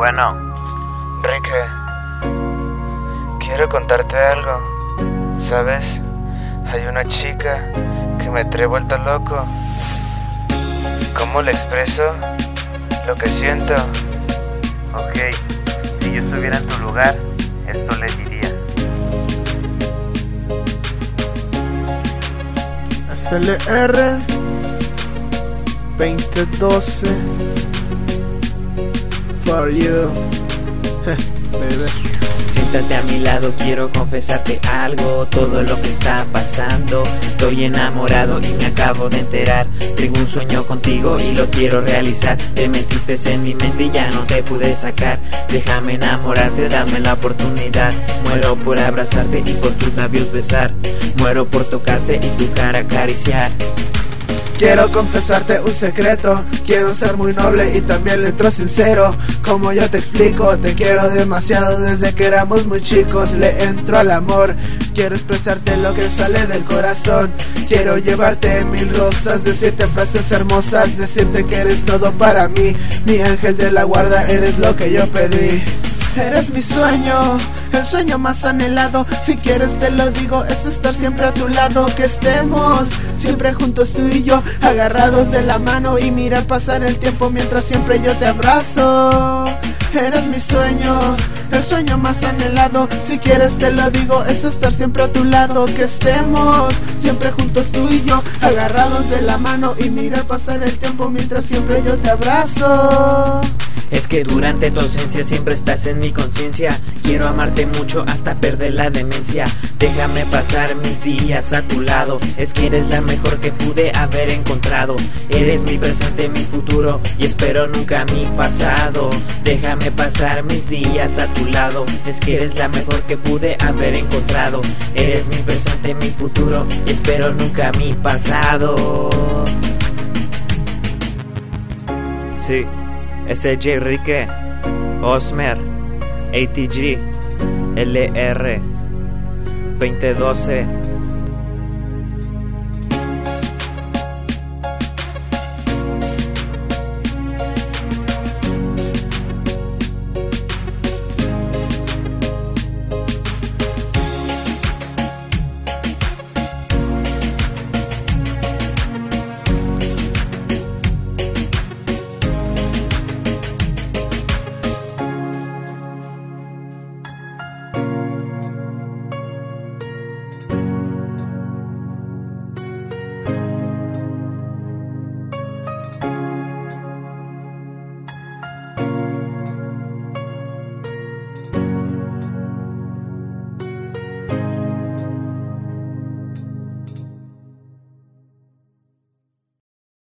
Bueno, Enrique, quiero contarte algo. ¿Sabes? Hay una chica que me trae vuelto loco. ¿Cómo le expreso lo que siento? ok. Si yo estuviera en tu lugar, esto le diría. SLR 2012 Siéntate a mi lado, quiero confesarte algo, todo lo que está pasando. Estoy enamorado y me acabo de enterar. Tengo un sueño contigo y lo quiero realizar. Te metiste en mi mente y ya no te pude sacar. Déjame enamorarte, dame la oportunidad. Muero por abrazarte y por tus labios besar. Muero por tocarte y tu cara acariciar. Quiero confesarte un secreto, quiero ser muy noble y también letro sincero. Como yo te explico, te quiero demasiado desde que éramos muy chicos. Le entro al amor, quiero expresarte lo que sale del corazón. Quiero llevarte mil rosas, decirte frases hermosas, decirte que eres todo para mí. Mi ángel de la guarda, eres lo que yo pedí. Eres mi sueño, el sueño más anhelado. Si quieres te lo digo, es estar siempre a tu lado. Que estemos siempre juntos tú y yo, agarrados de la mano y mirar pasar el tiempo mientras siempre yo te abrazo. Eres mi sueño, el sueño más anhelado. Si quieres te lo digo, es estar siempre a tu lado. Que estemos siempre juntos tú y yo, agarrados de la mano y mirar pasar el tiempo mientras siempre yo te abrazo. Es que durante tu ausencia siempre estás en mi conciencia. Quiero amarte mucho hasta perder la demencia. Déjame pasar mis días a tu lado. Es que eres la mejor que pude haber encontrado. Eres mi presente, mi futuro y espero nunca mi pasado. Déjame pasar mis días a tu lado. Es que eres la mejor que pude haber encontrado. Eres mi presente, mi futuro y espero nunca mi pasado. Sí. SJ Rique, Osmer, ATG, LR, 2012.